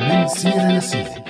من سيرة لسيرة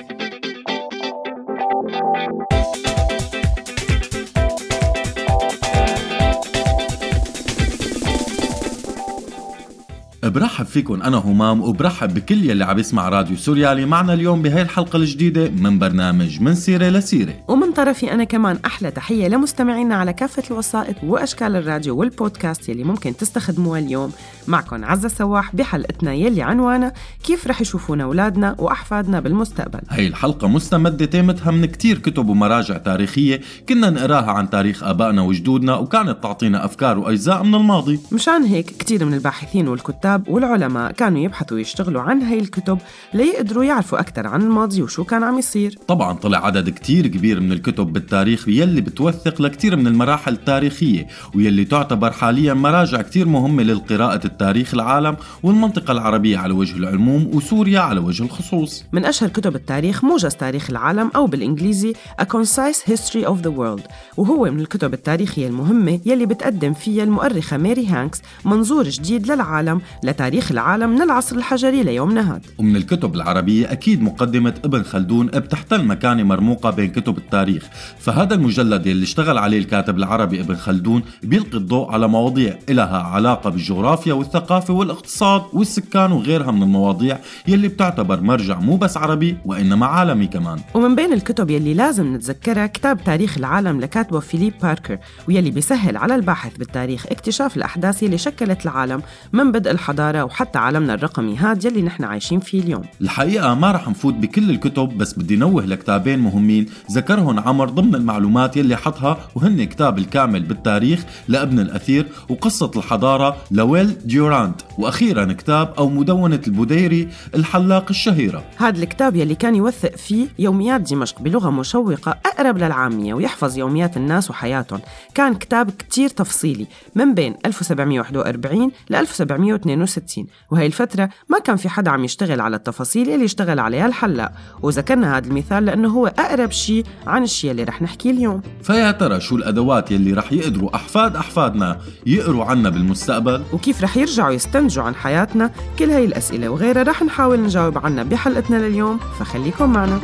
برحب فيكم أنا همام وبرحب بكل يلي عم يسمع راديو سوريالي معنا اليوم بهي الحلقة الجديدة من برنامج من سيرة لسيرة. ومن طرفي أنا كمان. أحلى تحية لمستمعينا على كافة الوسائط وأشكال الراديو والبودكاست يلي ممكن تستخدموها اليوم. معكم عزة سواح بحلقتنا يلي عنوانها كيف رح يشوفونا أولادنا وأحفادنا بالمستقبل؟ هي الحلقة مستمدة تيمتها من كتير كتب ومراجع تاريخية كنا نقراها عن تاريخ آبائنا وجدودنا وكانت تعطينا أفكار وأجزاء من الماضي. مشان هيك كتير من الباحثين والكتاب والعلماء كانوا يبحثوا ويشتغلوا عن هاي الكتب ليقدروا يعرفوا أكثر عن الماضي وشو كان عم يصير. طبعا طلع عدد كتير كبير من الكتب بالتاريخ يلي بتوثق لكتير من المراحل التاريخية ويلي تعتبر حاليا مراجع كتير مهمة للقراءة التاريخ العالم والمنطقة العربية على وجه العموم وسوريا على وجه الخصوص. من أشهر كتب التاريخ موجز تاريخ العالم أو بالإنجليزي A Concise History of the World وهو من الكتب التاريخية المهمة يلي بتقدم فيها المؤرخة ماري هانكس منظور جديد للعالم لتاريخ العالم من العصر الحجري ليومنا هذا ومن الكتب العربية أكيد مقدمة ابن خلدون بتحتل مكانة مرموقة بين كتب التاريخ فهذا المجلد اللي اشتغل عليه الكاتب العربي ابن خلدون بيلقي الضوء على مواضيع إلها علاقة بالجغرافيا والثقافة والاقتصاد والسكان وغيرها من المواضيع يلي بتعتبر مرجع مو بس عربي وإنما عالمي كمان. ومن بين الكتب يلي لازم نتذكرها كتاب تاريخ العالم لكاتبه فيليب باركر ويلي بيسهل على الباحث بالتاريخ اكتشاف الأحداث يلي شكلت العالم من بدء الحضارة وحتى عالمنا الرقمي. هاد يلي نحن عايشين فيه اليوم. الحقيقة ما رح نفوت بكل الكتب بس بدي نوه لكتابين مهمين ذكرهم عمر ضمن المعلومات يلي حطها وهن كتاب الكامل بالتاريخ لابن الأثير وقصة الحضارة لويل ديورانت. وأخيرا كتاب أو مدونة البديري الحلاق الشهيرة. هذا الكتاب يلي كان يوثق فيه يوميات دمشق بلغة مشوقة أقرب للعامية ويحفظ يوميات الناس وحياتهم. كان كتاب كتير تفصيلي من بين 1741 ل 1762 وهي الفترة ما كان في حدا عم يشتغل على التفاصيل اللي اشتغل عليها الحلاق. وذكرنا هذا المثال لأنه هو أقرب شيء عن الشيء اللي رح نحكيه اليوم. فيا ترى شو الأدوات يلي رح يقدروا أحفاد أحفادنا يقروا عنا بالمستقبل؟ وكيف رح يرجعوا يستنتجوا عن حياتنا؟ كل هاي الأسئلة وغيرها رح نحاول نجاوب عنها بحلقتنا لليوم فخليكم معنا.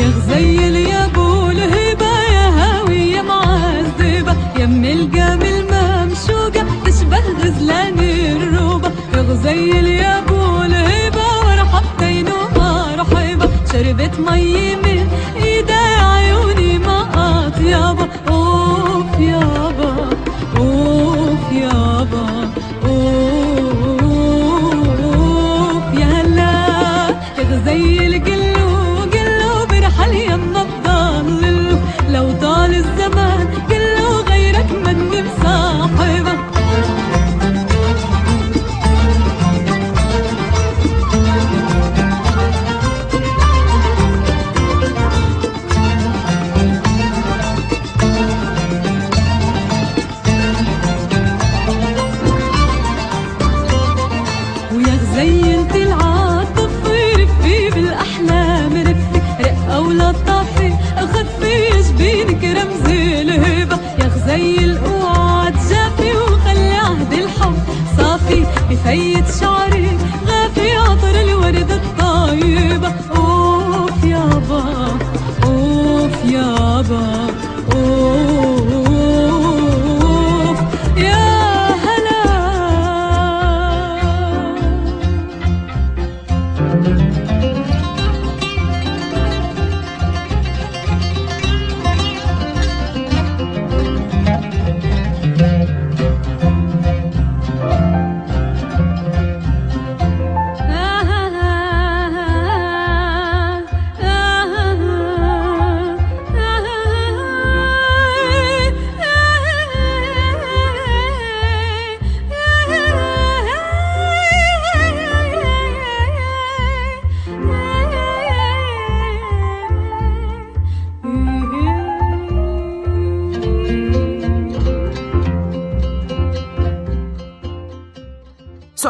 يا غزيل يا أبو الهبه يا هاوية معذبة يم الجمل ممشوقة تشبه غزلان الروبة. يا غزيل يا أبو الهبة ورحبتين ومرحبا شربت مي من oh, yeah.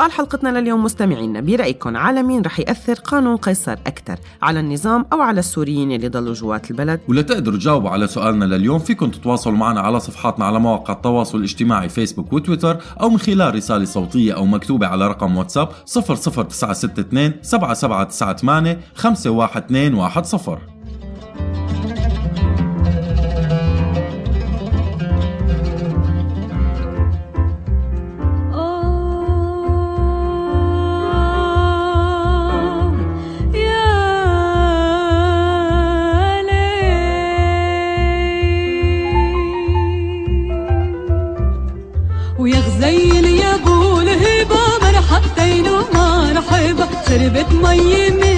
سؤال حلقتنا لليوم مستمعينا برأيكم على مين رح يأثر قانون قيصر أكثر على النظام أو على السوريين اللي ضلوا جوات البلد؟ ولتقدروا تجاوبوا على سؤالنا لليوم فيكم تتواصلوا معنا على صفحاتنا على مواقع التواصل الاجتماعي فيسبوك وتويتر أو من خلال رسالة صوتية أو مكتوبة على رقم واتساب 00962 7798 512 شربت مي من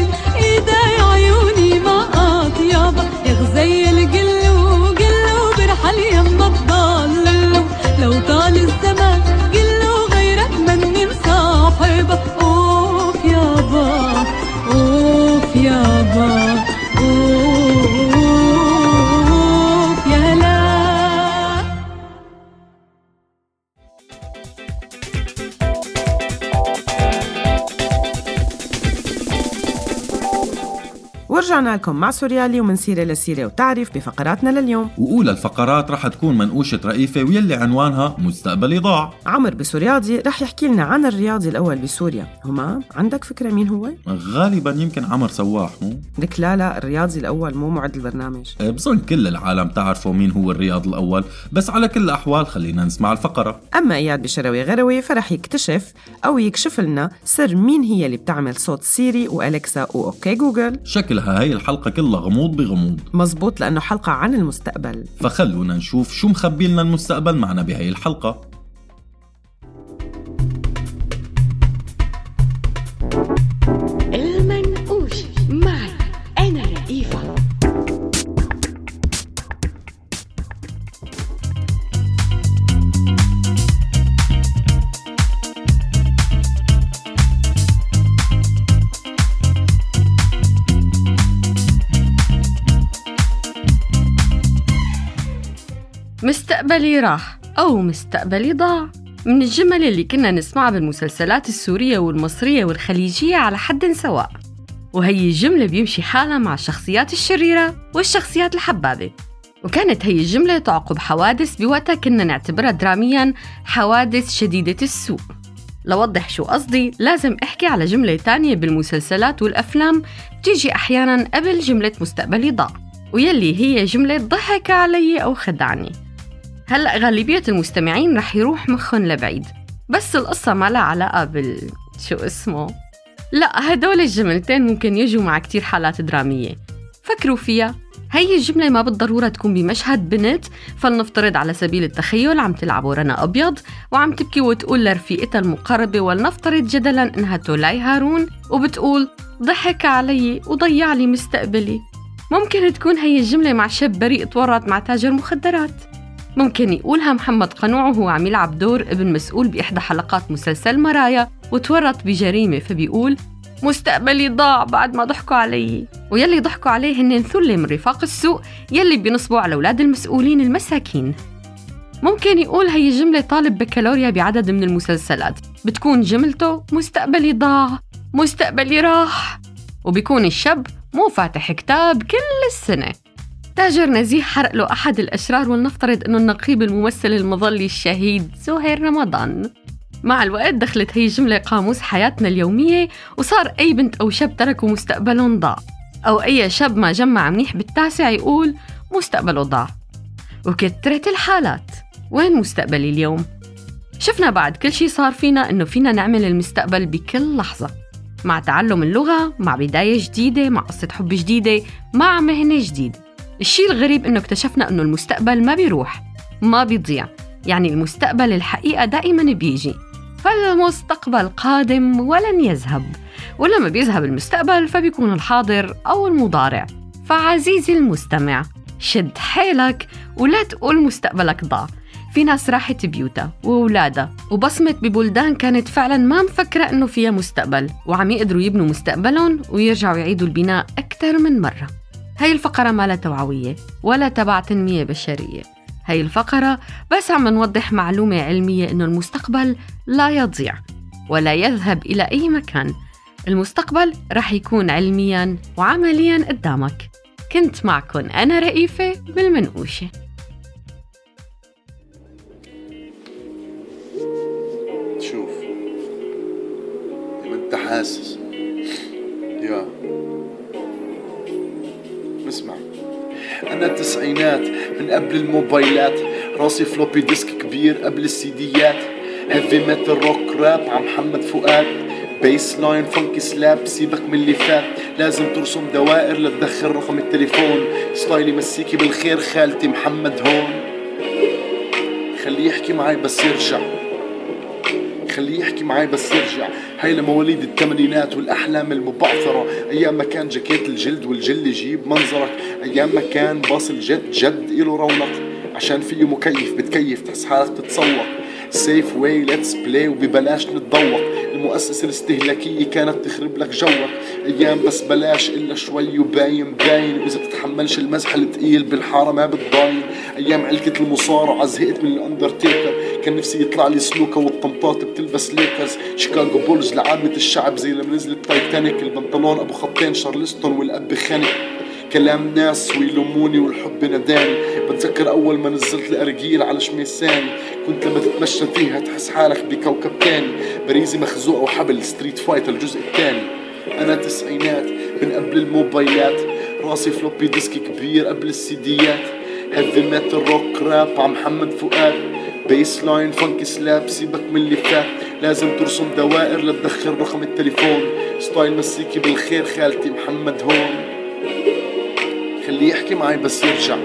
ورجعنا لكم مع سوريالي ومن سيرة لسيرة وتعرف بفقراتنا لليوم. وأولى الفقرات رح تكون منقوشة رئيفة ويلي عنوانها مستقبلي ضاع عمر بسورياضي رح يحكي لنا عن الرياضي الأول بسوريا. همام عندك فكرة مين هو؟ غالبا يمكن عمر سواح مو؟ لك لا لا الرياضي الأول مو معد البرنامج. إيه، بظن كل العالم تعرفوا مين هو الرياضي الأول بس على كل الأحوال خلينا نسمع الفقرة. أما إياد بشروي غروي فرح يكتشف أو يكشف لنا سر مين هي اللي بتعمل صوت سيري وأليكسا و OK Google. شكلها هاي الحلقة كلها غموض بغموض. مزبوط لأنه حلقة عن المستقبل. فخلونا نشوف شو مخبي لنا المستقبل معنا بهاي الحلقة. مستقبلي راح أو مستقبلي ضاع. من الجمل اللي كنا نسمعها بالمسلسلات السورية والمصرية والخليجية على حد سواء. وهي الجملة بيمشي حالها مع الشخصيات الشريرة والشخصيات الحبابة. وكانت هي الجملة تعقب حوادث بوقتها كنا نعتبرها دراميا حوادث شديدة السوء. لوضح شو قصدي لازم أحكي على جملة تانية بالمسلسلات والأفلام بتيجي أحيانا قبل جملة مستقبلي ضاع. ويلي هي جملة ضحك علي أو خدعني. هلأ غالبية المستمعين رح يروح مخن لبعيد. بس القصة ما لها علاقة بال شو اسمه؟ لا هدول الجملتين ممكن يجوا مع كتير حالات درامية. فكروا فيها. هي الجملة ما بالضرورة تكون بمشهد بنت فلنفترض على سبيل التخيل عم تلعب ورنا أبيض وعم تبكي وتقول لرفيقتها المقربة ولنفترض جدلا إنها تولاي هارون وبتقول ضحك علي وضيع لي مستقبلي ممكن تكون هي الجملة مع شاب بريء تورط مع تاجر مخدرات. ممكن يقولها محمد قنوع وهو عم يلعب دور ابن مسؤول بإحدى حلقات مسلسل مرايا وتورط بجريمة فبيقول مستقبلي ضاع بعد ما ضحكوا علي. ويلي ضحكوا عليه هن ثلة من رفاق السوق يلي بينصبوا على أولاد المسؤولين المساكين. ممكن يقول هي جملة طالب بكالوريا بعدد من المسلسلات بتكون جملته مستقبلي ضاع مستقبلي راح. وبيكون الشاب مو فاتح كتاب كل السنة. تاجر نزيه حرق له أحد الأشرار ولنفترض أنه النقيب الممثل المظلي الشهيد زهير رمضان. مع الوقت دخلت هي الجملة قاموس حياتنا اليومية وصار أي بنت أو شاب تركوا مستقبلهم ضاع. أو أي شاب ما جمع منيح بالتاسع يقول مستقبله ضاع. وكترت الحالات. وين مستقبلي اليوم؟ شفنا بعد كل شي صار فينا إنه فينا نعمل المستقبل بكل لحظة. مع تعلم اللغة مع بداية جديدة مع قصة حب جديدة مع مهنة جديدة. الشي الغريب إنه اكتشفنا إنه المستقبل ما بيروح ما بيضيع. يعني المستقبل الحقيقة دائما بيجي. فالمستقبل قادم ولن يذهب. ولما بيذهب المستقبل فبيكون الحاضر أو المضارع. فعزيزي المستمع شد حيلك ولا تقول مستقبلك ضاع. في ناس راحت بيوتها وأولادها وبصمت ببلدان كانت فعلا ما مفكرة إنه فيها مستقبل. وعم يقدروا يبنوا مستقبلهم ويرجعوا يعيدوا البناء أكثر من مرة. هاي الفقرة ما توعوية ولا تبع تنمية بشرية. هاي الفقرة بس عم نوضح معلومة علمية إنه المستقبل لا يضيع ولا يذهب إلى أي مكان. المستقبل رح يكون علميا وعمليا قدامك. كنت معكم أنا رئيفة بالمنقوشة. شوف أنت حاسس. يا. اسمع أنا التسعينات من قبل الموبايلات. راسي floppy disk كبير قبل السيديات. heavy metal rock rap عم محمد فؤاد. bass line funky slap سيبك من اللي فات. لازم ترسم دوائر لتدخل رقم التليفون. style يمسيكي بالخير خالتي محمد هون. خليه يحكي معي بس يرجع. خليه يحكي معي بس يرجع. هاي لمواليد الثمانينات والأحلام المبعثرة. أيام ما كان جاكيت الجلد والجل يجيب منظرك. أيام ما كان باص الجد جد إله رونق. عشان فيه مكيف بتكيف تحس حالك تتسوق Safeway let's play وببلاش نتذوق المؤسسة الاستهلاكية كانت تخرب لك جوك. أيام بس بلاش إلا شوي وباين باين. وإذا بتتحملش المزح الثقيل بالحارة ما بتضاين. أيام علكة المصارعة زهقت من الأندرتيكر. كان نفسي يطلع لي سلوكة والطمطات بتلبس ليكرز. شيكاغو بولز لعامة الشعب زي لما نزلت تايتانيك البنطلون أبو خطين شارلستون والأب خانق كلام ناس ويلوموني والحب نداني. بتذكر أول ما نزلت الأرجيل على شميساني كنت لما تتمشى فيها تحس حالك بكوكب تاني. باريزي مخزوقة وحبل Street Fighter الجزء الثاني أنا تسعينات من قبل الموبايلات. راسي floppy disk كبير قبل السيديات. heavy metal rock rap عم محمد فؤاد. bass line funky slap سيبك من اللي فات. لازم ترسم دوائر لتدخل رقم التليفون. style يمسيكي بالخير خالتي محمد هون. خليه يحكي معي بس يرجع.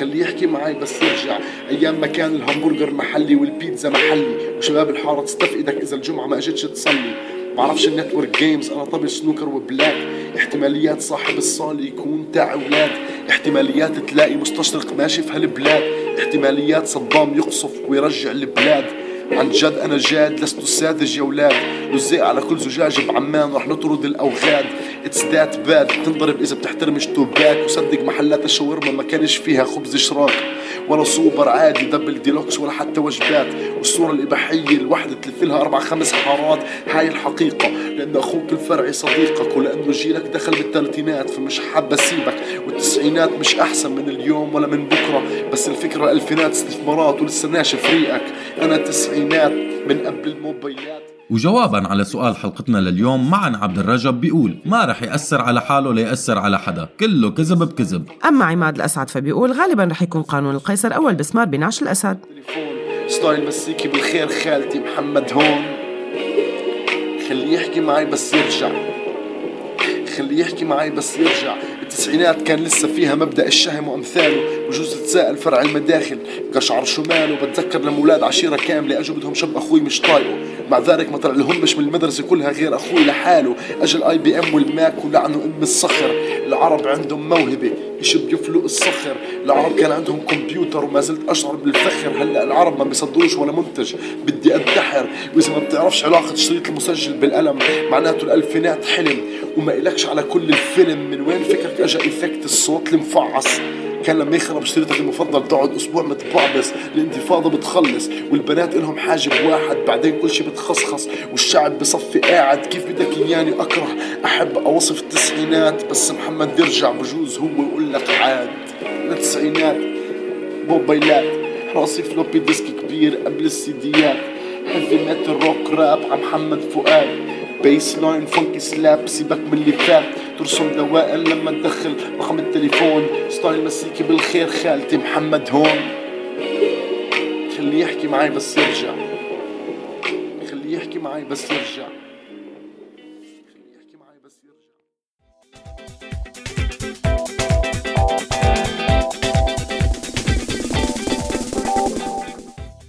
خليه يحكي معي بس يرجع. أيام ما كان الهمبرجر محلي والبيتزا محلي وشباب الحارة تستفقدك إذا الجمعة ما اجتش تصلي. بعرفش ال network games أنا طبل سنوكر و black. احتماليات صاحب الصالة يكون تاع أولاد. احتماليات تلاقي مستشرق ماشي في هالبلاد. احتماليات صدام يقصف ويرجع البلاد. عن جد أنا جاد لست ساذج يا ولاد لزق على كل زجاج بعمان رح نطرد الأوغاد. it's that bad تنضرب إذا بتحترمش توباك وصدق محلات الشاورما ما كانش فيها خبز شراك ولا سوبر عادي double deluxe ولا حتى وجبات والصورة الإباحية الوحدة تلف لها أربع خمس حارات. هاي الحقيقة. لأن أخوك الفرعي صديقك ولأنه جيلك دخل بالثلاثينات فمش حابة أسيبك. والتسعينات مش أحسن من اليوم ولا من بكرة. بس الفكرة الألفينات استثمارات ولسه ناشف ريقك. أنا التسعينات من قبل الموبايلات. وجوابا على سؤال حلقتنا لليوم معن عبد الرجب بيقول ما رح يأثر على حاله ليأثر على حدا كله كذب بكذب. أما عماد الأسعد فبيقول غالبا رح يكون قانون القيصر أول بسمار بنعش الأسد. تليفون ستايل مسيكي بالخير خالتي محمد هون. خليه يحكي معي بس يرجع. خليه يحكي معي بس يرجع. التسعينات كان لسه فيها مبدأ الشهم وأمثاله بجوز تساءل فرع المداخل. قشعر شو ماله بتذكر لما أولاد عشيرة كاملة أجوا بدهم شب أخوي مش طايقه. مع ذلك ما طلع لهمش من المدرسة كلها غير أخوي لحاله. أجى ال IBM والماك ولعنوا أم الصخر. العرب عندهم موهبة. يشب يفلق الصخر. العرب كان عندهم كمبيوتر وما زلت أشعر بالفخر. هلا العرب ما بيصدروش ولا منتج. بدي أنتحر وإذا ما بتعرفش علاقة شريط المسجل بالقلم معناته الألفينات حلم. وما إلكش على كل الفيلم. من وين فكرك أجا effect الصوت المفعص؟ كان لما يخرب شريطك المفضل تقعد أسبوع متبعبس الانتفاضه بتخلص والبنات إلهم حاجب واحد بعدين كل شي بتخصخص والشعب بصفي قاعد كيف بدك إياني أكره؟ أحب أوصف التسعينات بس محمد يرجع بجوز هو يقول لك عاد. التسعينات موبايلات راسي floppy disk كبير قبل السيديات heavy metal rock rap عم محمد فؤاد. bass line funky slap سيبك من اللي فات ترسم دوائر لما تدخل رقم التليفون ستايل مسيكي بالخير خالتي محمد هون خليه يحكي معي بس يرجع خليه يحكي معي بس يرجع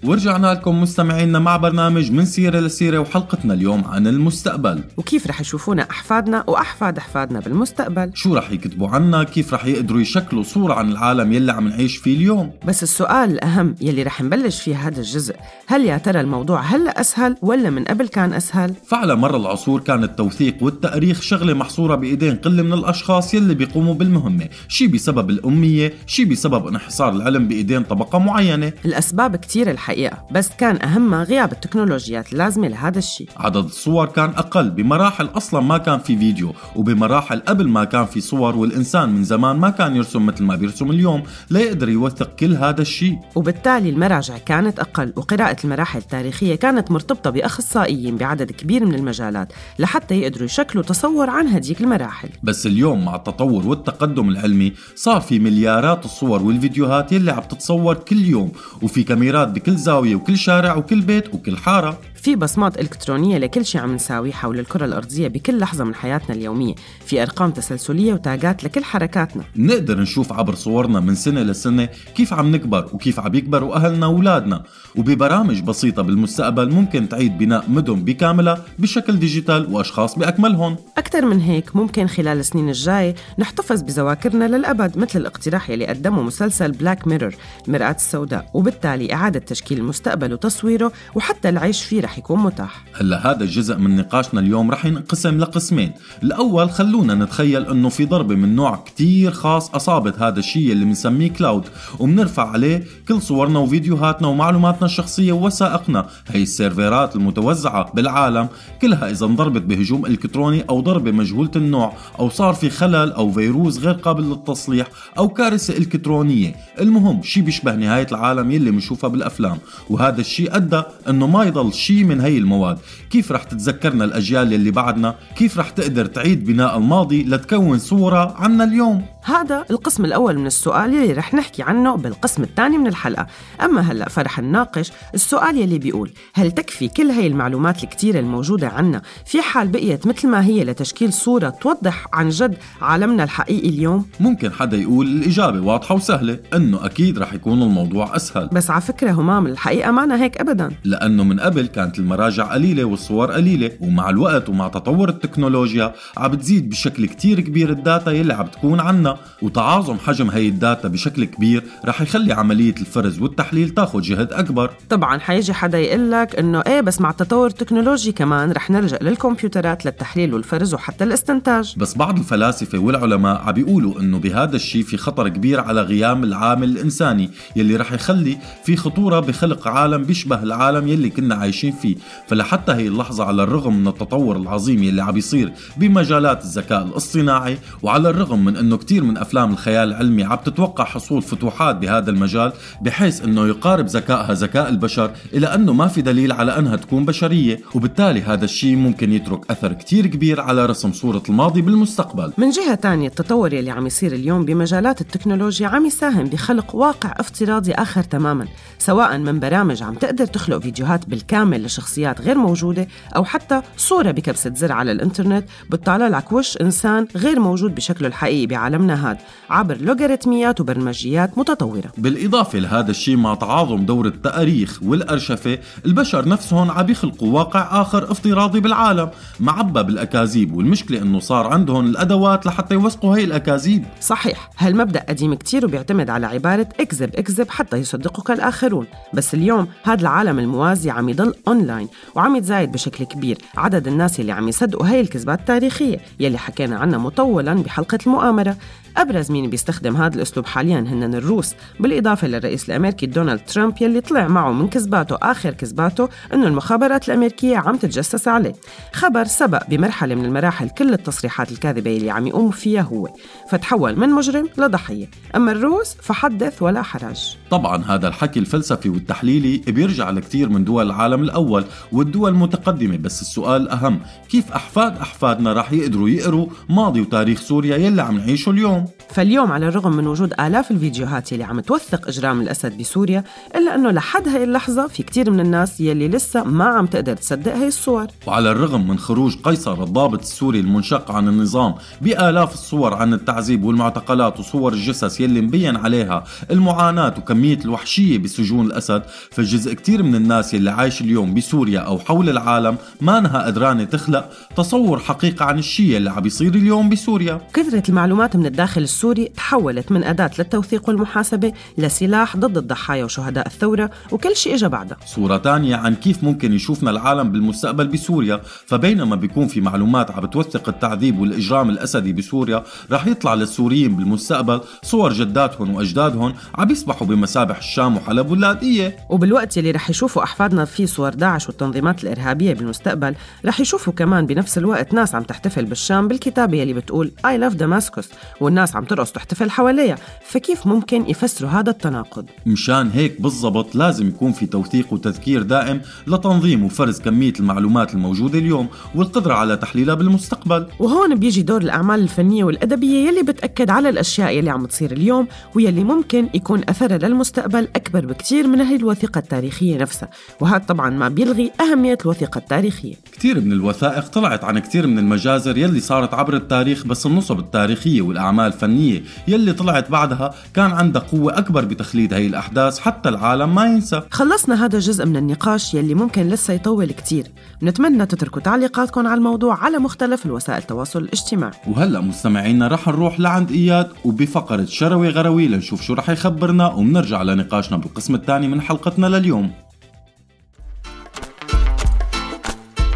ورجعنا لكم مستمعينا مع برنامج من سيرة لسيرة وحلقتنا اليوم عن المستقبل. وكيف رح يشوفونا أحفادنا وأحفاد أحفادنا بالمستقبل. شو رح يكتبوا عنا؟ كيف رح يقدروا يشكلوا صورة عن العالم يلي عم نعيش فيه اليوم؟ بس السؤال الأهم يلي رح نبلش فيه هذا الجزء هل يا ترى الموضوع هلأ أسهل ولا من قبل كان أسهل؟ فعلى مر العصور كان التوثيق والتأريخ شغلة محصورة بإيدين قلة من الأشخاص يلي بيقوموا بالمهمة. شي بسبب الأمية شي بسبب انحصار العلم بإيدين طبقة معينة. الأسباب كتير الحقيقة الحقيقة بس كان أهمها غياب التكنولوجيات اللازمة لهذا الشيء. عدد الصور كان أقل بمراحل أصلا ما كان في فيديو وبمراحل قبل ما كان في صور والإنسان من زمان ما كان يرسم مثل ما بيرسم اليوم ليقدر يوثق كل هذا الشيء. وبالتالي المراجع كانت أقل وقراءة المراحل التاريخية كانت مرتبطة بأخصائيين بعدد كبير من المجالات لحتى يقدروا يشكلوا تصور عن هديك المراحل. بس اليوم مع التطور والتقدم العلمي صار في مليارات الصور والفيديوهات يلي عم تتصور كل يوم وفي كاميرات بكل زاوية وكل شارع وكل بيت وكل حارة. في بصمات إلكترونية لكل شيء عم نساويه حول الكرة الأرضية بكل لحظة من حياتنا اليومية. في أرقام تسلسلية وتاجات لكل حركاتنا. نقدر نشوف عبر صورنا من سنة لسنة كيف عم نكبر وكيف عم يكبروا أهلنا وأولادنا. وببرامج بسيطة بالمستقبل ممكن تعيد بناء مدن بكاملها بشكل digital وأشخاص بأكملهم. أكثر من هيك ممكن خلال السنين الجاية نحتفظ بذواكرنا للأبد مثل الاقتراح يلي قدمه مسلسل Black Mirror المرآة السوداء. وبالتالي إعادة تشكيل المستقبل وتصويره وحتى العيش فيه رح يكون متاح. هلا هذا الجزء من نقاشنا اليوم رح ينقسم لقسمين. الأول خلونا نتخيل أنه في ضربة من نوع كتير خاص أصابت هذا الشيء اللي بنسميه كلاود وبنرفع عليه كل صورنا وفيديوهاتنا ومعلوماتنا الشخصية ووثائقنا. هي السيرفرات المتوزعة بالعالم كلها إذا انضربت بهجوم إلكتروني أو ضربة مجهولة النوع أو صار في خلل أو فيروس غير قابل للتصليح أو كارثة إلكترونية. المهم شيء بيشبه نهاية العالم يلي بنشوفها بالأفلام. وهذا الشيء أدى أنه ما يضل شيء من هي المواد. كيف رح تتذكرنا الأجيال اللي بعدنا؟ كيف رح تقدر تعيد بناء الماضي لتكون صورة عنا اليوم؟ هذا القسم الأول من السؤال يلي رح نحكي عنه بالقسم الثاني من الحلقة. أما هلأ فرح نناقش السؤال يلي بيقول هل تكفي كل هاي المعلومات الكتيرة الموجودة عنا في حال بقيت مثل ما هي لتشكيل صورة توضح عن جد عالمنا الحقيقي اليوم؟ ممكن حدا يقول الإجابة واضحة وسهلة إنه أكيد رح يكون الموضوع أسهل. بس على فكرة همام الحقيقة مانا هيك أبدا. لأنه من قبل كانت المراجع قليلة والصور قليلة ومع الوقت ومع تطور التكنولوجيا عم بتزيد بشكل كتير كبير ال data يلي عم تكون عنا. وتعاظم حجم هي ال data بشكل كبير رح يخلي عملية الفرز والتحليل تاخذ جهد أكبر. طبعا حيجي حدا يقول لك إنه إيه بس مع التطور التكنولوجي كمان رح نلجأ للكمبيوترات للتحليل والفرز وحتى الاستنتاج. بس بعض الفلاسفة والعلماء عم بيقولوا إنه بهذا الشيء في خطر كبير على غيام العامل الإنساني يلي رح يخلي في خطورة بخلق عالم بيشبه العالم يلي كنا عايشين فيه. فلحتى هي اللحظة على الرغم من التطور العظيم يلي عم بيصير بمجالات الذكاء الاصطناعي وعلى الرغم من إنه كتير من أفلام الخيال العلمي عم تتوقع حصول فتوحات بهذا المجال بحيث إنه يقارب ذكائها ذكاء البشر إلى أنه ما في دليل على أنها تكون بشرية وبالتالي هذا الشيء ممكن يترك أثر كتير كبير على رسم صورة الماضي بالمستقبل. من جهة تانية التطور يلي عم يصير اليوم بمجالات التكنولوجيا عم يساهم بخلق واقع افتراضي آخر تماما سواء من برامج عم تقدر تخلق فيديوهات بالكامل لشخصيات غير موجودة أو حتى صورة بكبسة زر على الإنترنت بتطلع لك وش إنسان غير موجود بشكله الحقيقي بعالمنا. هذا عبر لوغاريتميات وبرمجيات متطورة. بالإضافة لهذا الشيء مع تعاظم دور التأريخ والأرشفة البشر نفسهم عم يخلقوا واقع آخر افتراضي بالعالم معبى بالأكاذيب والمشكلة إنه صار عندهم الأدوات لحتى يوثقوا هي الأكاذيب. صحيح هالمبدأ قديم كتير وبيعتمد على عبارة اكذب اكذب حتى يصدقك الآخرون. بس اليوم هذا العالم الموازي عم يضل أونلاين وعم يتزايد بشكل كبير. عدد الناس اللي عم يصدقوا هاي الكذبات التاريخية يلي حكينا عنها مطولا بحلقة المؤامرة. أبرز مين بيستخدم هذا الأسلوب حاليا هن الروس بالإضافة للرئيس الأمريكي دونالد ترامب يلي طلع معه من كذباته آخر كذباته أنه المخابرات الأمريكية عم تتجسس عليه. خبر سبق بمرحلة من المراحل كل التصريحات الكاذبة يلي عم يقوموا فيها هو. فتحول من مجرم لضحية. أما الروس فحدث ولا حرج. طبعا هذا الحكي الفلسفي والتحليلي بيرجع لكثير من دول العالم الأول والدول المتقدمة بس السؤال الأهم كيف أحفاد أحفادنا رح يقدروا يقروا ماضي وتاريخ سوريا يلي عم نعيشه اليوم؟ فاليوم على الرغم من وجود آلاف الفيديوهات يلي عم توثق إجرام الأسد بسوريا إلا أنه لحد هاي اللحظة في كتير من الناس يلي لسه ما عم تقدر تصدق هاي الصور. وعلى الرغم من خروج قيصر الضابط السوري المنشق عن النظام بآلاف الصور عن التعذيب والمعتقلات وصور الجثث يلي مبين عليها المعاناة وكمية الوحشية بسجون الأسد فجزء كتير من الناس يلي عايش اليوم بسوريا أو حول العالم ما انها قدرانة تخلق تصور حقيقة عن الشيء اللي عم بيصير اليوم بسوريا. كثرة المعلومات من الداخل السوري السوري تحولت من أداة للتوثيق والمحاسبة لسلاح ضد الضحايا وشهداء الثورة وكل شيء إجا بعدها. صورة تانية عن كيف ممكن يشوفنا العالم بالمستقبل بسوريا فبينما بيكون في معلومات عم بتوثق التعذيب والإجرام الأسدي بسوريا رح يطلع للسوريين بالمستقبل صور جداتهم وأجدادهم عم يسبحوا بمسابح الشام وحلب واللاذقية وبالوقت اللي رح يشوفوا أحفادنا فيه صور داعش والتنظيمات الإرهابية بالمستقبل رح يشوفوا كمان بنفس الوقت ناس عم تحتفل بالشام بالكتابة يلي بتقول I love Damascus والناس عم ترقص تحتفل حواليها فكيف ممكن يفسروا هذا التناقض؟ مشان هيك بالضبط لازم يكون في توثيق وتذكير دائم لتنظيم وفرز كمية المعلومات الموجودة اليوم والقدرة على تحليلها بالمستقبل وهون بيجي دور الأعمال الفنية والأدبية يلي بتأكد على الأشياء يلي عم تصير اليوم ويلي ممكن يكون أثرها للمستقبل أكبر بكتير من هي الوثيقة التاريخية نفسها وهذا طبعا ما بيلغي أهمية الوثيقة التاريخية كتير من الوثائق طلعت عن كتير من المجازر يلي صارت عبر التاريخ بس النصب التاريخية والأعمال الفنية يلي طلعت بعدها كان عندها قوة أكبر بتخليد هي الأحداث حتى العالم ما ينسى. خلصنا هذا جزء من النقاش يلي ممكن لسه يطول كتير. نتمنى تتركوا تعليقاتكم على الموضوع على مختلف الوسائل التواصل الاجتماعي. وهلأ مستمعينا رح نروح لعند إياد وبفقرة شروي غروي لنشوف شو رح يخبرنا وبنرجع لنقاشنا بالقسم الثاني من حلقتنا لليوم.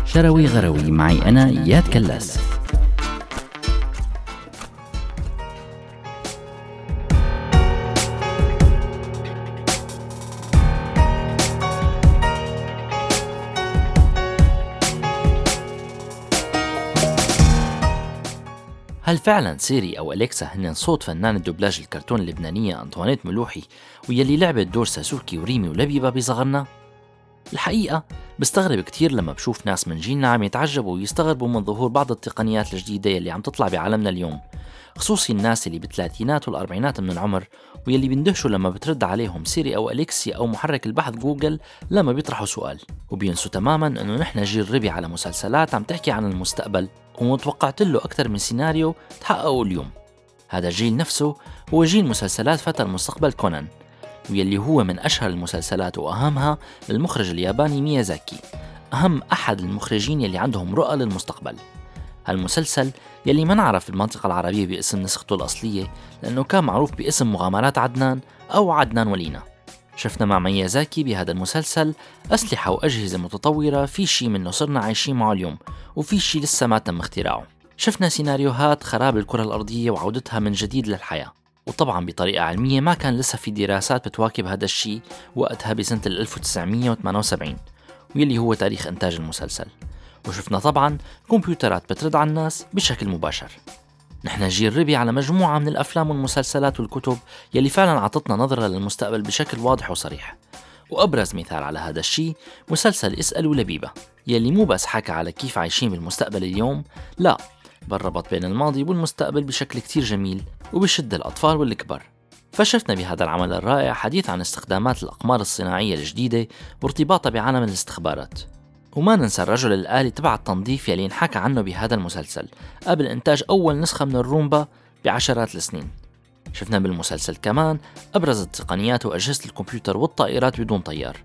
شروي غروي معي أنا إياد كلاس. هل فعلا سيري أو أليكسا هن صوت فنانة الدوبلاج الكرتون اللبنانية أنطوانيت ملوحي ويلي لعبت دور ساسوكي وريمي ولبيبة بصغرنا؟ الحقيقة بستغرب كتير لما بشوف ناس من جيلنا عم يتعجبوا ويستغربوا من ظهور بعض التقنيات الجديدة يلي عم تطلع بعالمنا اليوم خصوصي الناس اللي بالثلاثينات والأربعينات من العمر واللي بيندهشوا لما بترد عليهم سيري أو أليكسا أو محرك البحث جوجل لما بيطرحوا سؤال وبينسوا تماما أنه نحن جيل ربي على مسلسلات عم تحكي عن المستقبل ومتوقعت له أكثر من سيناريو تحققوا اليوم. هذا الجيل نفسه هو جيل مسلسلات فتى المستقبل كونان. واللي هو من أشهر المسلسلات وأهمها للمخرج الياباني ميازاكي أهم أحد المخرجين يلي عندهم رؤى للمستقبل. هالمسلسل يلي ما نعرف المنطقة العربية باسم نسخته الأصلية لأنه كان معروف باسم مغامرات عدنان أو عدنان ولينا. شفنا مع ميازاكي بهذا المسلسل أسلحة وأجهزة متطورة في شي منه صرنا عايشين معه اليوم وفي شي لسه ما تم اختراعه. شفنا سيناريوهات خراب الكرة الأرضية وعودتها من جديد للحياة. وطبعا بطريقة علمية ما كان لسه في دراسات بتواكب هذا الشيء وقتها بسنة 1978 واللي هو تاريخ إنتاج المسلسل. وشفنا طبعا كمبيوترات بترد على الناس بشكل مباشر. نحن جيل ربي على مجموعة من الأفلام والمسلسلات والكتب يلي فعلا عطتنا نظرة للمستقبل بشكل واضح وصريح. وأبرز مثال على هذا الشيء مسلسل اسألوا لبيبة يلي مو بس حكى على كيف عايشين بالمستقبل اليوم لا بل ربط بين الماضي والمستقبل بشكل كتير جميل وبشد الأطفال والكبار. فشفنا بهذا العمل الرائع حديث عن استخدامات الأقمار الصناعية الجديدة وارتباطها بعالم الاستخبارات. وما ننسى الرجل الآلي تبع التنظيف يلي انحكى عنه بهذا المسلسل قبل إنتاج أول نسخة من الرومبا بعشرات السنين. شفنا بالمسلسل كمان أبرز التقنيات وأجهزة الكمبيوتر والطائرات بدون طيار.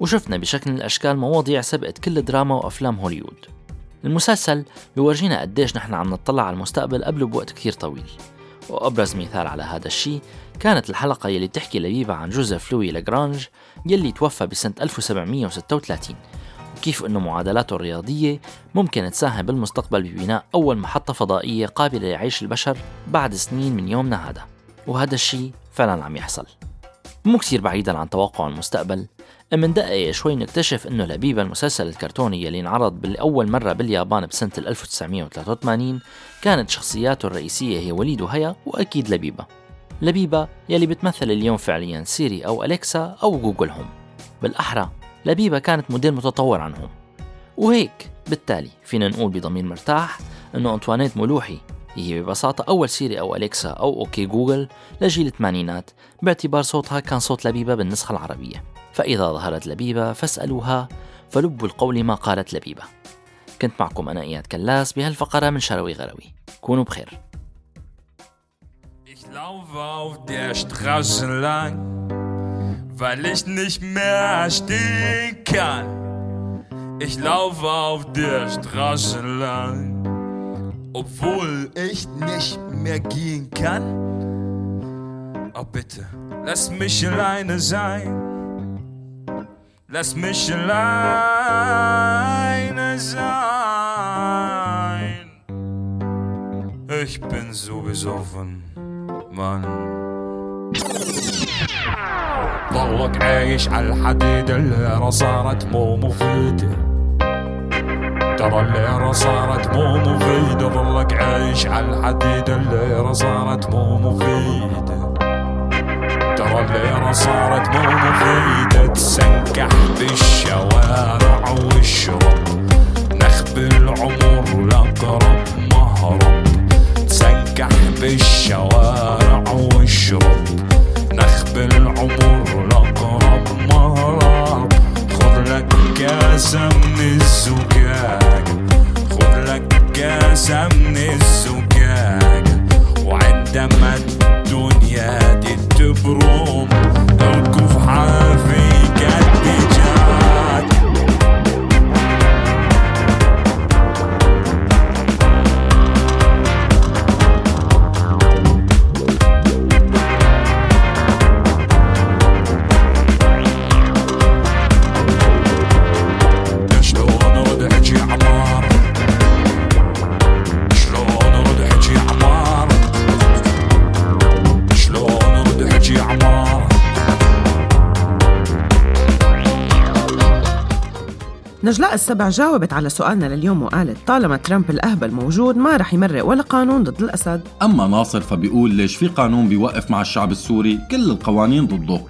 وشفنا بشكل من الأشكال مواضيع سبقت كل دراما وأفلام هوليوود المسلسل بيورجينا قديش نحن عم نطلع على المستقبل قبل بوقت كتير طويل. وأبرز مثال على هذا الشيء كانت الحلقة يلي بتحكي لبيبة عن جوزيف لوي لاجرانج يلي توفى بسنة 1736 وكيف أنه معادلاته الرياضية ممكن تساهم بالمستقبل ببناء أول محطة فضائية قابلة لعيش البشر بعد سنين من يومنا هذا. وهذا الشيء فعلا عم يحصل. مو كتير بعيدا عن توقع المستقبل مندقق شوي نكتشف إنه لبيبة المسلسل الكرتوني يلي انعرض لأول مرة باليابان بسنة 1983 كانت شخصياته الرئيسية هي وليد وهيا وأكيد لبيبة. لبيبة يلي بتمثل اليوم فعليا سيري أو أليكسا أو جوجل هوم. بالأحرى لبيبة كانت موديل متطور عنهم. وهيك بالتالي فينا نقول بضمير مرتاح إنه انطوانيت ملوحي هي ببساطة أول سيري أو أليكسا أو OK Google لجيل الثمانينات باعتبار صوتها كان صوت لبيبة بالنسخة العربية. فإذا ظهرت لبيبة فاسألوها فلب القول ما قالت لبيبة كنت معكم أنا إياد كلاس بهالفقرة من شروي غروي كونوا بخير Ich laufe auf der Straße lang, weil ich nicht mehr stehen kann. Ich laufe auf der Straße lang, obwohl ich nicht mehr gehen kann. Oh bitte, lass mich alleine sein. Lass mich alleine sein. Ich bin so besoffen, Mann. ضلك عايش على الحديد الليرة صارت مو مفيدة ترى الليرة صارت مو مفيدة ضلك عايش على الحديد الليرة صارت مو مفيدة الليرة صارت مو مفيدة تسنكح بالشوارع واشرب نخب العمر لأقرب مهرب. تسنكح بالشوارع واشرب نخب العمر لأقرب مهرب. خذ لك كاسة من الزجاج. خذ لك كاسة من الزجاج. وعندما from السبع جاوبت على سؤالنا لليوم وقالت طالما ترامب الأهبل موجود ما رح يمرق ولا قانون ضد الأسد. أما ناصر فبيقول ليش في قانون بيوقف مع الشعب السوري كل القوانين ضده؟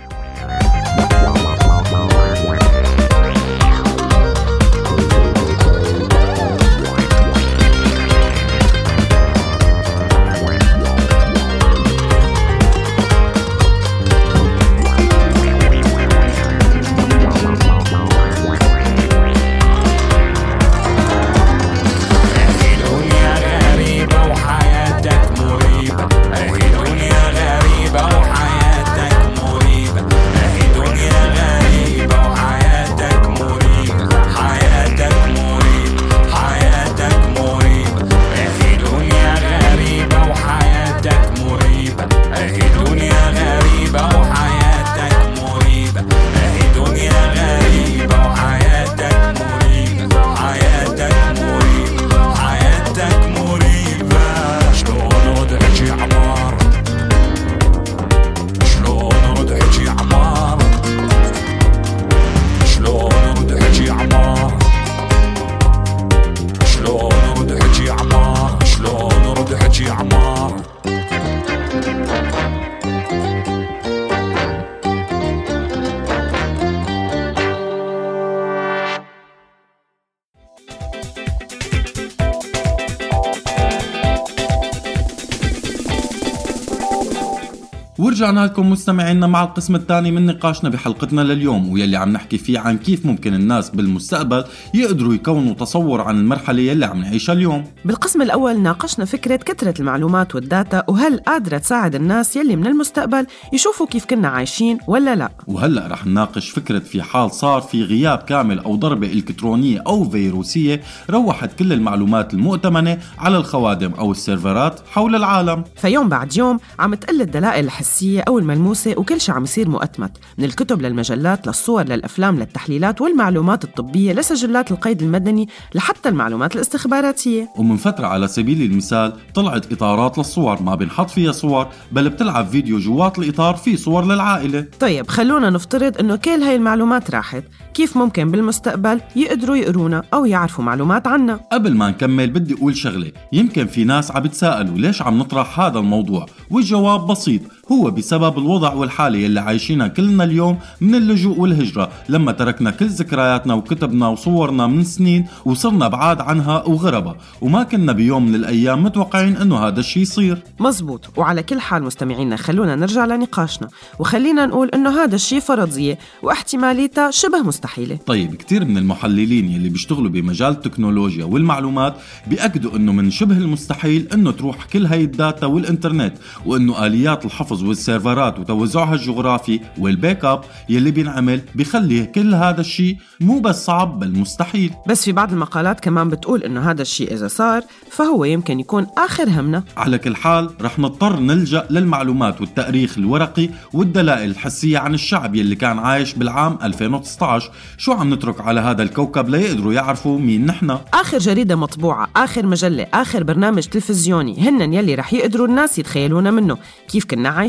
ورجعنا لكم مستمعينا مع القسم الثاني من نقاشنا بحلقتنا لليوم ويلي عم نحكي فيه عن كيف ممكن الناس بالمستقبل يقدروا يكونوا تصور عن المرحلة يلي عم نعيشها اليوم. بالقسم الأول ناقشنا فكرة كثرة المعلومات والداتا وهل قادرة تساعد الناس يلي من المستقبل يشوفوا كيف كنا عايشين ولا لا؟ وهلأ رح نناقش فكرة في حال صار في غياب كامل أو ضربة إلكترونية أو فيروسية روحت كل المعلومات المؤتمنة على الخوادم أو السيرفرات حول العالم. فيوم بعد يوم عم تقل الدلائل الحسية أو الملموسة وكل شيء عم يصير مؤتمت من الكتب للمجلات للصور للأفلام للتحليلات والمعلومات الطبية لسجلات القيد المدني لحتى المعلومات الاستخباراتية. ومن فترة على سبيل المثال طلعت إطارات للصور ما بنحط فيها صور بل بتلعب فيديو جوات الإطار فيه صور للعائلة. طيب خلونا نفترض إنه كل هاي المعلومات راحت. كيف ممكن بالمستقبل يقدروا يقرونا أو يعرفوا معلومات عنا؟ قبل ما نكمل بدي أقول شغلة. يمكن في ناس عم بتساءلوا ليش عم نطرح هذا الموضوع؟ والجواب بسيط. هو بسبب الوضع والحالة يلي عايشينها كلنا اليوم من اللجوء والهجرة. لما تركنا كل ذكرياتنا وكتبنا وصورنا من سنين وصرنا بعاد عنها وغربة. وما كنا بيوم من الأيام متوقعين أنه هذا الشي يصير. مزبوط. وعلى كل حال مستمعينا خلونا نرجع لنقاشنا. وخلينا نقول إنه هذا الشيء فرضية واحتماليتها شبه مستحيلة. طيب كتير من المحللين يلي بيشتغلوا بمجال التكنولوجيا والمعلومات بيأكدوا إنه من شبه المستحيل إنه تروح كل هاي ال data والإنترنت وإنه آليات الحفظ التحفظ والسيرفرات وتوزعها الجغرافي وال backup يلي بينعمل بخلي كل هذا الشيء مو بس صعب بل مستحيل. بس في بعض المقالات كمان بتقول إنه هذا الشيء إذا صار فهو يمكن يكون آخر همنا. على كل حال رح نضطر نلجأ للمعلومات والتأريخ الورقي والدلائل الحسية عن الشعب يلي كان عايش بالعام 2019 شو عم نترك على هذا الكوكب ليقدروا يعرفوا مين نحن؟ آخر جريدة مطبوعة آخر مجلة آخر برنامج تلفزيوني هن يلي رح يقدروا الناس يتخيلونا منه. كيف كنا عايشين؟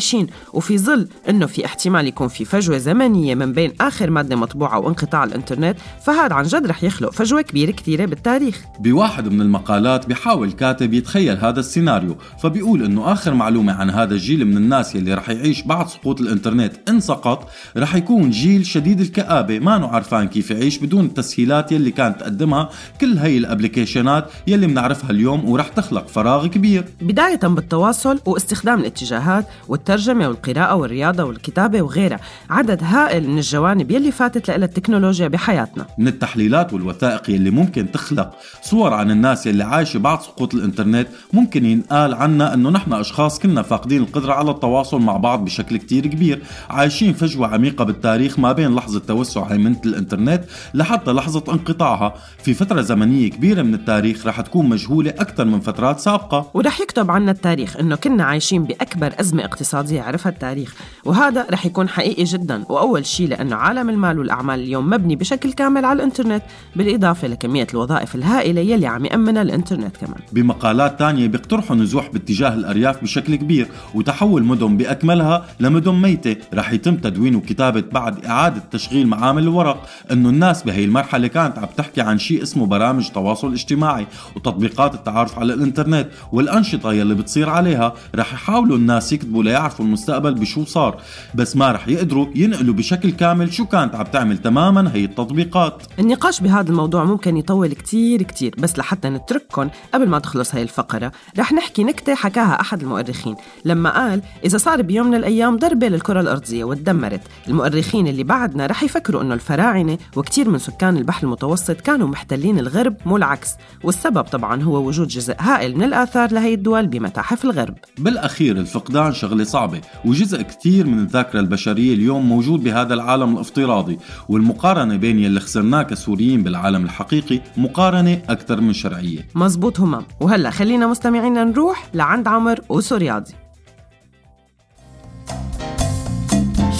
وفي ظل إنه في احتمال يكون في فجوة زمنية من بين آخر مادة مطبوعة وانقطاع الإنترنت فهذا عن جد رح يخلق فجوة كبيرة كتيرة بالتاريخ. بواحد من المقالات بيحاول كاتب يتخيل هذا السيناريو فبيقول إنه آخر معلومة عن هذا الجيل من الناس يلي رح يعيش بعد سقوط الإنترنت إن سقط رح يكون جيل شديد الكآبة. ما عارفان كيف يعيش بدون التسهيلات يلي كانت تقدمها كل هي الابليكيشنات يلي بنعرفها اليوم ورح تخلق فراغ كبير. بداية بالتواصل واستخدام الاتجاهات والترجمة والقراءة والرياضة والكتابة وغيرها. عدد هائل من الجوانب يلي فاتت لها التكنولوجيا بحياتنا. من التحليلات والوثائق يلي ممكن تخلق صور عن الناس يلي عايشة بعد سقوط الإنترنت ممكن ينقال عنا إنه نحن أشخاص كنا فاقدين القدرة على التواصل مع بعض بشكل كتير كبير عايشين فجوة عميقة بالتاريخ ما بين لحظة توسع هيمنة الإنترنت لحتى لحظة انقطاعها. في فترة زمنية كبيرة من التاريخ رح تكون مجهولة أكثر من فترات سابقة. ورح يكتب عنا التاريخ إنه كنا عايشين بأكبر أزمة اقتصاديه عرفها التاريخ. وهذا رح يكون حقيقي جدا. وأول شيء لأنه عالم المال والأعمال اليوم مبني بشكل كامل على الإنترنت بالإضافة لكمية الوظائف الهائلة يلي عم يأمنها الإنترنت كمان. بمقالات تانية بيقترحوا نزوح باتجاه الأرياف بشكل كبير وتحول مدن بأكملها لمدن ميتة. رح يتم تدوين وكتابة بعد إعادة تشغيل معامل الورق. إنه الناس بهي المرحلة كانت عم تحكي عن شيء اسمه برامج تواصل اجتماعي وتطبيقات التعارف على الإنترنت. والأنشطة يلي بتصير عليها رح يحاولوا الناس يكتبوا ليعرفوا المستقبل بشو صار. بس ما رح يقدروا ينقلوا بشكل كامل شو كانت عم تعمل تماما هي التطبيقات. النقاش بهذا الموضوع ممكن يطول كتير كتير بس لحتى نترككم قبل ما تخلص هاي الفقرة رح نحكي نكتة حكاها أحد المؤرخين لما قال إذا صار بيوم من الأيام ضربة للكرة الأرضية وتدمرت المؤرخين اللي بعدنا رح يفكروا إنه الفراعنة وكتير من سكان البحر المتوسط كانوا محتلين الغرب مو العكس والسبب طبعا هو وجود جزء هائل من الآثار لهي الدول بمتاحف الغرب. بالأخير الفقدان شغلة صعبة وجزء كتير من الذاكرة البشرية اليوم موجود بهذا العالم الافتراضي والمقارنة بين يلي خسرناه كسوريين بالعالم الحقيقي مقارنة أكثر من شرعية. مزبوط همام. وهلا خلينا مستمعينا نروح لعند عمر وسورياضي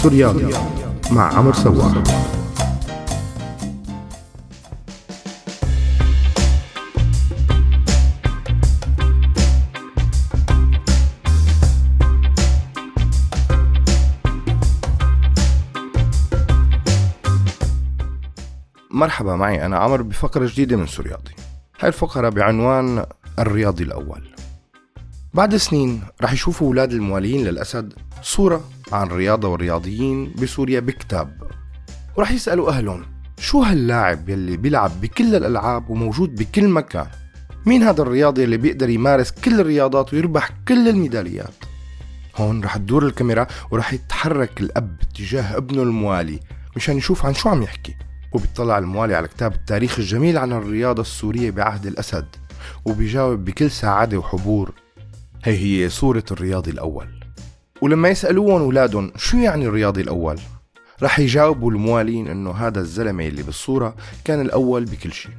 سوريالي مع عمر سواح مرحبا معي أنا عمر بفقرة جديدة من سورياضي هاي الفقرة بعنوان الرياضي الأول. بعد سنين رح يشوفوا أولاد الموالين للأسد صورة عن الرياضة والرياضيين بسوريا بكتاب. ورح يسألوا أهلهم شو هاللاعب يلي بيلعب بكل الألعاب وموجود بكل مكان؟ مين هذا الرياضي اللي بيقدر يمارس كل الرياضات ويربح كل الميداليات؟ هون رح تدور الكاميرا ورح يتحرك الأب تجاه ابنه الموالي مشان يشوف عن شو عم يحكي. وبيطلع الموالي على كتاب التاريخ الجميل عن الرياضة السورية بعهد الأسد وبيجاوب بكل سعادة وحبور هي هي صورة الرياضي الأول. ولما يسألوهم أولادهم شو يعني الرياضي الأول رح يجاوبوا الموالين إنه هذا الزلمة اللي بالصورة كان الأول بكل شيء.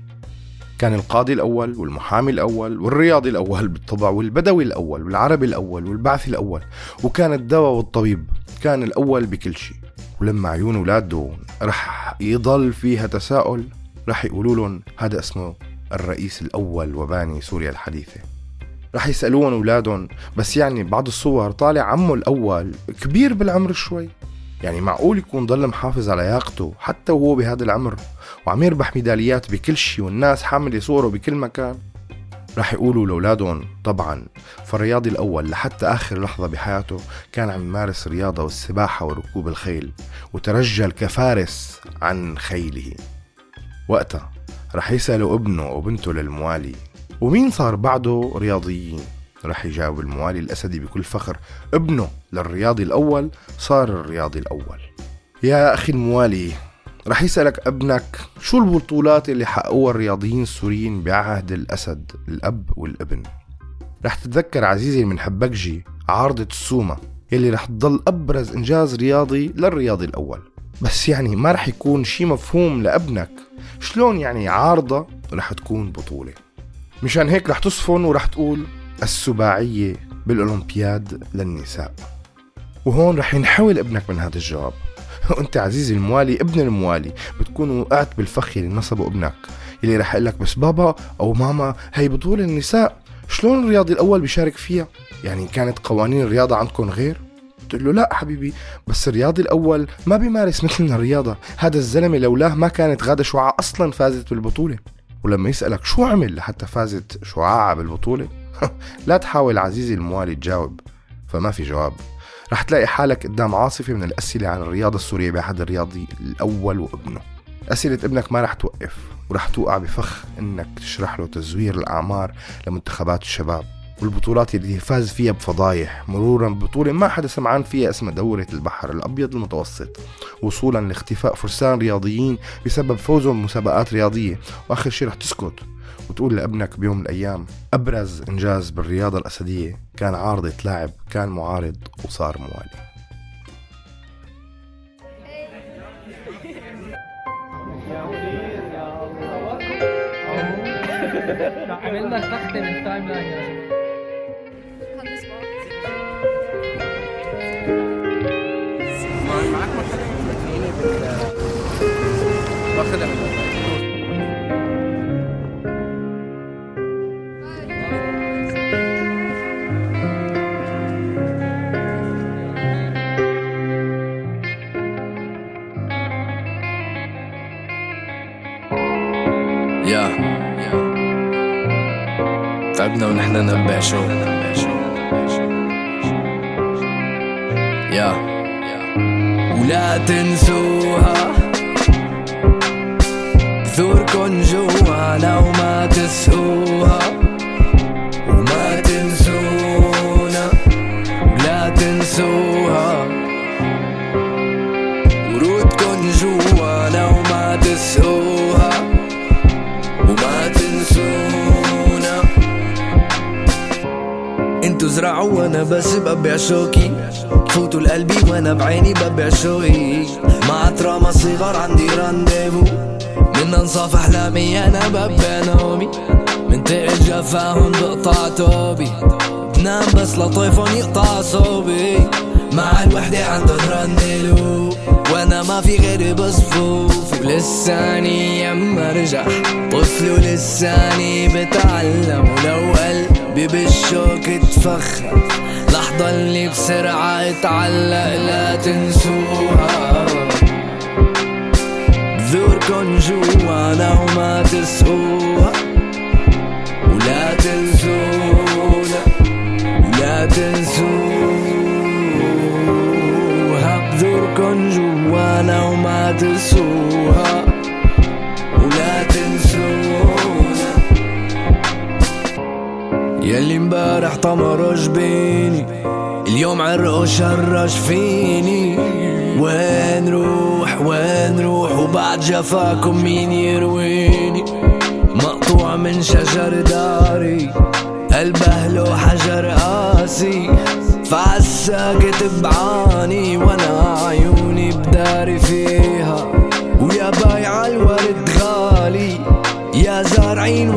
كان القاضي الأول والمحامي الأول والرياضي الأول بالطبع والبدوي الأول والعربي الأول والبعثي الأول وكان الدواء والطبيب كان الأول بكل شيء. ولما عيون اولاده رح يضل فيها تساؤل رح يقولوا لهم هذا اسمه الرئيس الأول وباني سوريا الحديثة. رح يسألون أولادهم بس يعني بعض الصور طالع عمه الأول كبير بالعمر شوي. يعني معقول يكون ضل محافظ على لياقته حتى وهو بهذا العمر وعم يربح ميداليات بكل شيء والناس حاملة صوره بكل مكان. رح يقولوا لأولادهم طبعا. فالرياضي الأول لحتى آخر لحظة بحياته كان عم يمارس الرياضة والسباحة وركوب الخيل وترجل كفارس عن خيله. وقتها رح يسألوا ابنه وبنته للموالي ومين صار بعده رياضيين رح يجاوب الموالي الأسدي بكل فخر ابنه للرياضي الأول صار الرياضي الأول. يا أخي الموالي رح يسألك أبنك شو البطولات اللي حققوها الرياضيين السوريين بعهد الأسد الأب والابن؟ رح تتذكر عزيزي المنحبكجي عارضة السومة يلي رح تضل أبرز إنجاز رياضي للرياضي الأول. بس يعني ما رح يكون شي مفهوم لأبنك. شلون يعني عارضة رح تكون بطولة؟ مشان هيك رح تصفن ورح تقول السباعية بالأولمبياد للنساء. وهون رح ينحول ابنك من هذا الجواب. وانت عزيزي الموالي ابن الموالي بتكون وقعت بالفخ اللي نصبه ابنك. اللي رح يقول لك بس بابا أو ماما هي بطولة النساء. شلون الرياضي الأول بيشارك فيها؟ يعني كانت قوانين الرياضة عندكم غير؟ قلت له لا حبيبي بس الرياضي الأول ما بيمارس مثلنا الرياضة. هذا الزلمة لولاه ما كانت غادة شعاع أصلا فازت بالبطولة. ولما يسألك شو عمل لحتى فازت شعاع بالبطولة؟ لا تحاول عزيزي الموالي تجاوب. فما في جواب. رح تلاقي حالك قدام عاصفة من الأسئلة عن الرياضة السورية بأحد الرياضي الأول وابنه. أسئلة ابنك ما رح توقف ورح توقع بفخ إنك تشرح له تزوير الأعمار لمنتخبات الشباب والبطولات اللي فاز فيها بفضايح مرورا ببطولة ما حدا سمعان فيها اسمها دورة البحر الأبيض المتوسط وصولا لاختفاء فرسان رياضيين بسبب فوزهم بمسابقات رياضية وآخر شي رح تسكت. وتقول لابنك بيوم من الأيام أبرز إنجاز بالرياضة الأسدية كان عارضة لاعب كان معارض وصار موالي. عملنا من التايم لاين معك مرحلة تعبنا ونحن نبع شو يا. ولا تنسوها. ثوركن جوانا وما تسقوها انتو زرعوا وأنا بس ببيع شوكي فوتوا لقلبي وأنا بعيني ببيع شوقي مع تراما صغار عندي رانديفو. من انصاف احلامي أنا ببيع نومي. من تقل جفاهم بقطع توبي. بنام بس لطيفهم يقطع صوبي. مع الوحدة عندهم رانديلو وأنا ما في غيري بصفوف ولساني يما رجع طفل ولساني بتعلم. ولو قلبي بالشوك اتفخر. لحظة اللي بسرعة اتعلق لا تنسوها. بذوركن جوانا وما تسقوها ولا تنسونا. ولا تنسوها. بذوركن جوانا وما تسوها ولا امبارح طمر جبيني اليوم عرقه شرش فيني. وين روح وين روح؟ وبعد جفاكم مين يرويني؟ مقطوع من شجر داري. قلبه له حجر قاسي. فعالساكت بعاني وأنا عيوني بداري فيها. ويا بايع الورد غالي. يا زارعين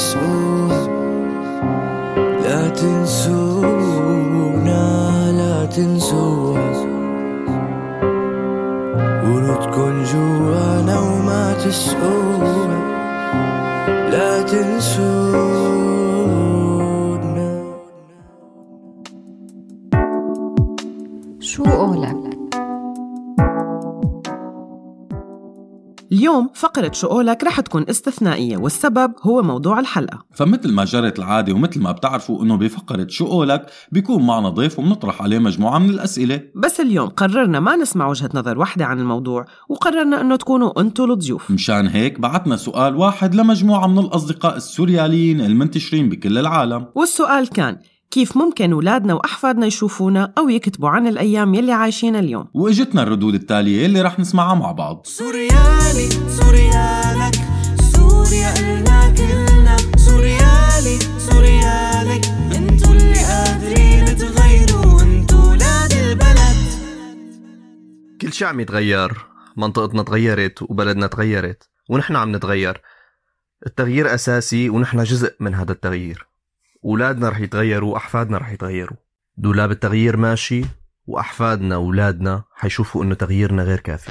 تسووا لا تنسونا لا تنسوها ورودكن جوانا وما تسقوها لا تنسونا. اليوم فقرة شو قولك رح تكون استثنائية والسبب هو موضوع الحلقة. فمثل ما جرت العادة ومثل ما بتعرفوا إنه بفقرة شو قولك بيكون معنا ضيف وبنطرح عليه مجموعة من الأسئلة. بس اليوم قررنا ما نسمع وجهة نظر واحدة عن الموضوع وقررنا إنه تكونوا أنتوا الضيوف. مشان هيك بعتنا سؤال واحد لمجموعة من الأصدقاء السورياليين المنتشرين بكل العالم. والسؤال كان كيف ممكن أولادنا وأحفادنا يشوفونا أو يكتبوا عن الأيام يلي عايشينها اليوم. واجتنا الردود التالية اللي رح نسمعها مع بعض. سوريالي سوريالك سوريا إلنا كلنا. سوريالي سوريالك انتو اللي قادرين تغيروا انتو ولاد البلد. كل شيء عم يتغير منطقتنا تغيرت وبلدنا تغيرت ونحن عم نتغير. التغيير أساسي ونحن جزء من هذا التغيير. أولادنا رح يتغيروا وأحفادنا رح يتغيروا. دولاب التغيير ماشي وأحفادنا وأولادنا حيشوفوا إنه تغييرنا غير كافي.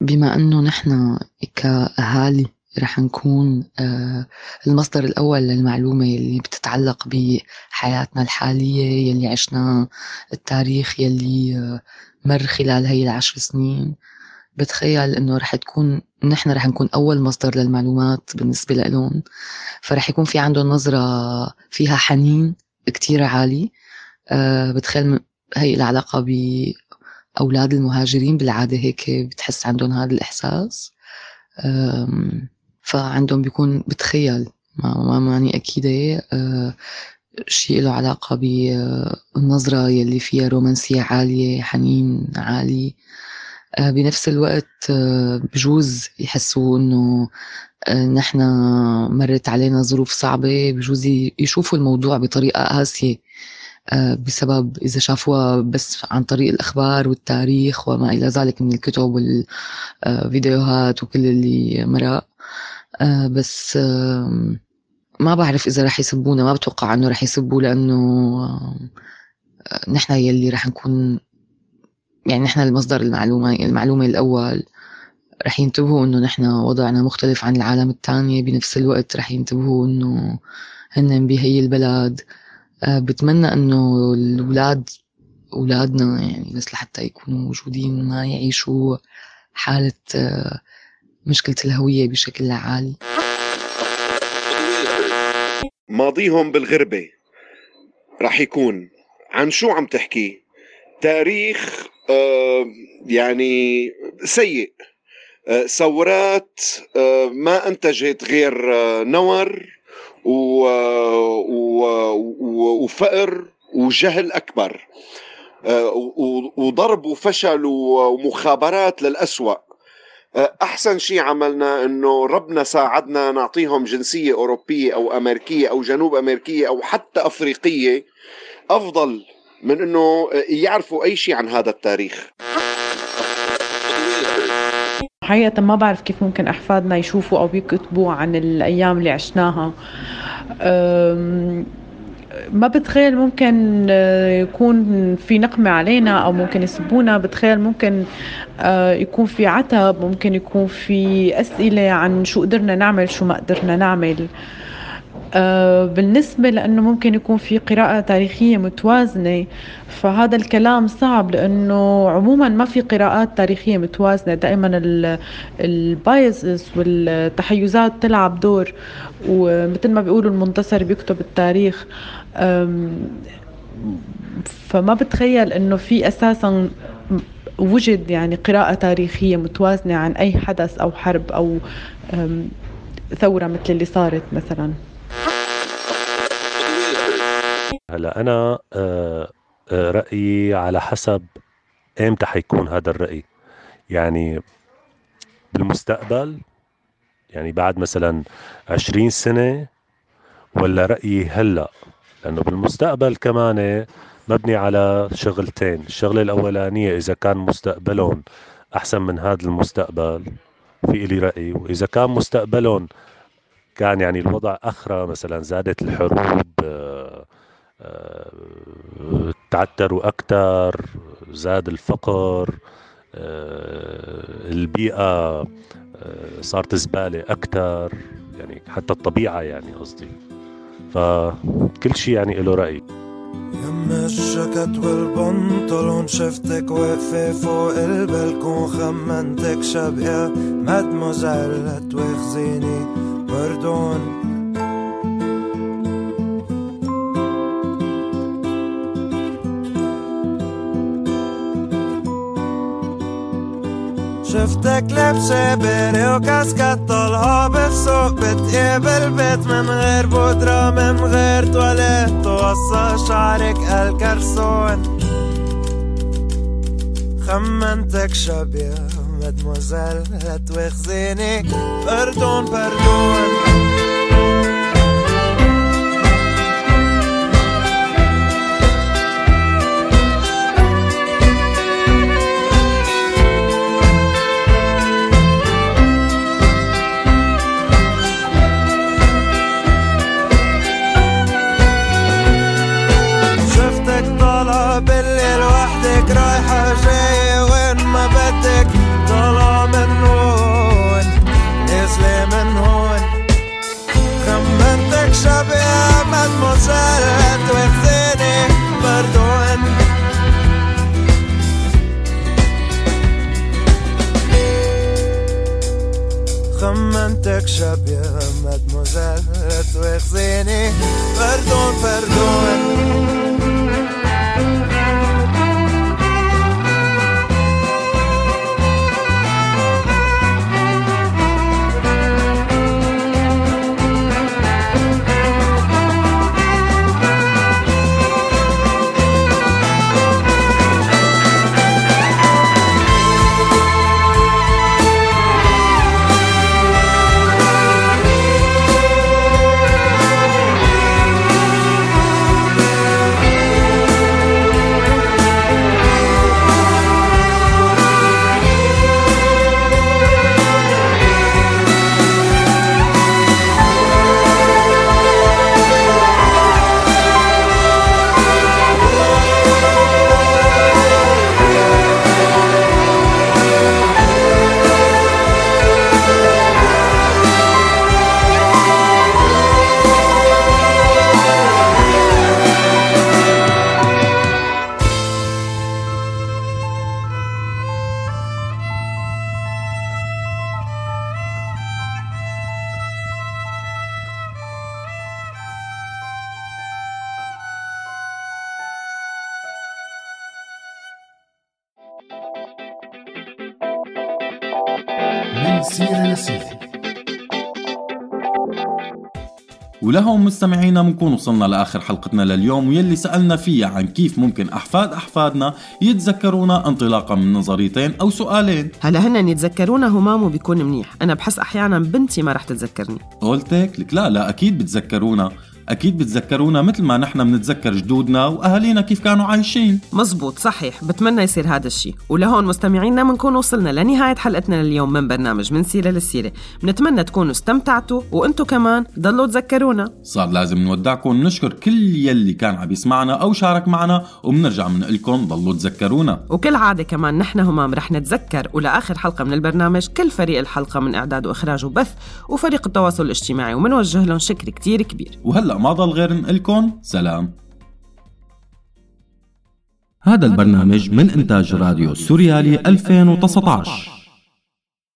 بما إنه نحن كأهالي رح نكون آه، المصدر الأول للمعلومة اللي بتتعلق بحياتنا الحالية يلي عشناه التاريخ يلي آه، مر خلال هي العشر سنين. بتخيل إنه رح تكون نحن رح نكون أول مصدر للمعلومات بالنسبة لهم فرح يكون في عندهم نظرة فيها حنين كتير عالي. آه، بتخيل هي العلاقه بأولاد المهاجرين بالعادة هيك بتحس عندهم هذا الإحساس. أم، فعندهم بيكون بتخيل ما, ما ماني أكيدة أه، شيء له علاقة بالنظرة يلي فيها رومانسية عالية حنين عالي. بنفس الوقت أه، بجوز يحسوا إنه أه، نحن مرت علينا ظروف صعبة بجوز يشوفوا الموضوع بطريقة قاسية آه، بسبب إذا شافوها بس عن طريق الأخبار والتاريخ وما إلى ذلك من الكتب والفيديوهات وكل اللي مرق. آه، بس ما بعرف إذا رح يسبونا ما بتوقع إنه رح يسبوا لأنه آه، نحن يلي رح نكون يعني نحن المصدر المعلومة المعلومة الأول رح ينتبهوا إنه نحن وضعنا مختلف عن العالم التانية بنفس الوقت رح ينتبهوا إنه هن بهي البلد آه، بتمنى إنه الاولاد أولادنا يعني بس لحتى يكونوا موجودين ما يعيشوا حالة آه، مشكلة الهوية بشكل عالي ماضيهم بالغربة رح يكون. عن شو عم تحكي؟ تاريخ آه، يعني سيء. آه، ثورات آه، ما أنتجت غير نور وفقر وجهل و- وضرب وفشل ومخابرات للأسوأ. أحسن شيء عملنا إنه ربنا ساعدنا نعطيهم جنسية أوروبية أو أمريكية أو جنوب أمريكية أو حتى أفريقية أفضل من إنه يعرفوا أي شيء عن هذا التاريخ. حقيقة ما بعرف كيف ممكن أحفادنا يشوفوا أو يكتبوا عن الأيام اللي عشناها. ما بتخيل ممكن آه، يكون في نقمة علينا أو ممكن يسبونا. بتخيل ممكن آه، يكون في عتب ممكن يكون في أسئلة عن شو قدرنا نعمل شو ما قدرنا نعمل. بالنسبة لأنه ممكن يكون في قراءة تاريخية متوازنة فهذا الكلام صعب لأنه عموما ما في قراءات تاريخية متوازنة دائما البايزز والتحيزات تلعب دور ومثل ما بيقولوا المنتصر بيكتب التاريخ. فما بتخيل إنه في أساسا وجد يعني قراءة تاريخية متوازنة عن أي حدث أو حرب أو ثورة مثل اللي صارت مثلا. هلا أنا آه، آه، رأيي على حسب إمتى حيكون هذا الرأي. يعني بالمستقبل يعني بعد مثلا عشرين سنة ولا رأيي هلأ؟ لأنه بالمستقبل كمان مبني على شغلتين. الشغلة الأولانية إذا كان مستقبلهم أحسن من هذا المستقبل في إلي رأي. وإذا كان مستقبلهم كان يعني الوضع أخرى مثلا زادت الحروب تعتروا أكثر زاد الفقر آه، البيئة آه، صارت زبالة أكثر يعني حتى الطبيعة يعني قصدي. فكل شيء يعني له رأي. يا الجاكيت والبنطلون شفتك واقفة فوق البلكون خمنتك شبقة مادموزيل تواخذيني وردون شفتك لابسة بيري وكاسكت طالعة بالسوق بتقابل بيت من غير بودرة من غير تواليت توصى شعرك الكرسون خمنتك شاب مدموزيل لا بردون بردون ولهم مستمعينا بنكون وصلنا لآخر حلقتنا لليوم ويلي سألنا فيها عن كيف ممكن أحفاد أحفادنا يتذكرونا انطلاقا من نظريتين أو سؤالين. هلا هن يتذكرونا همام وبيكون منيح. أنا بحس أحيانا بنتي ما رح تتذكرني. قلتك؟ لك لا لا أكيد بتذكرونا أكيد بتذكرونا مثل ما نحن بنتذكر جدودنا وأهالينا كيف كانوا عايشين. مزبوط صحيح بتمنى يصير هذا الشيء ولهون مستمعينا بنكون وصلنا لنهاية حلقتنا لليوم من برنامج من سيرة للسيرة. بنتمنى تكونوا استمتعتوا وأنتم كمان ضلوا تذكرونا. صار لازم نودعكم نشكر كل يلي كان عم يسمعنا أو شارك معنا وبنرجع بنقول لكم ضلوا تذكرونا. وكل عادة كمان نحن همام رح نتذكر ولآخر حلقة من البرنامج كل فريق الحلقة من إعداد وإخراج وبث وفريق التواصل الاجتماعي. ومنوجه لهم شكر كتير كبير. وهلأ ما ضل غير نقلكم؟ سلام. هذا البرنامج من إنتاج راديو سوريالي 2019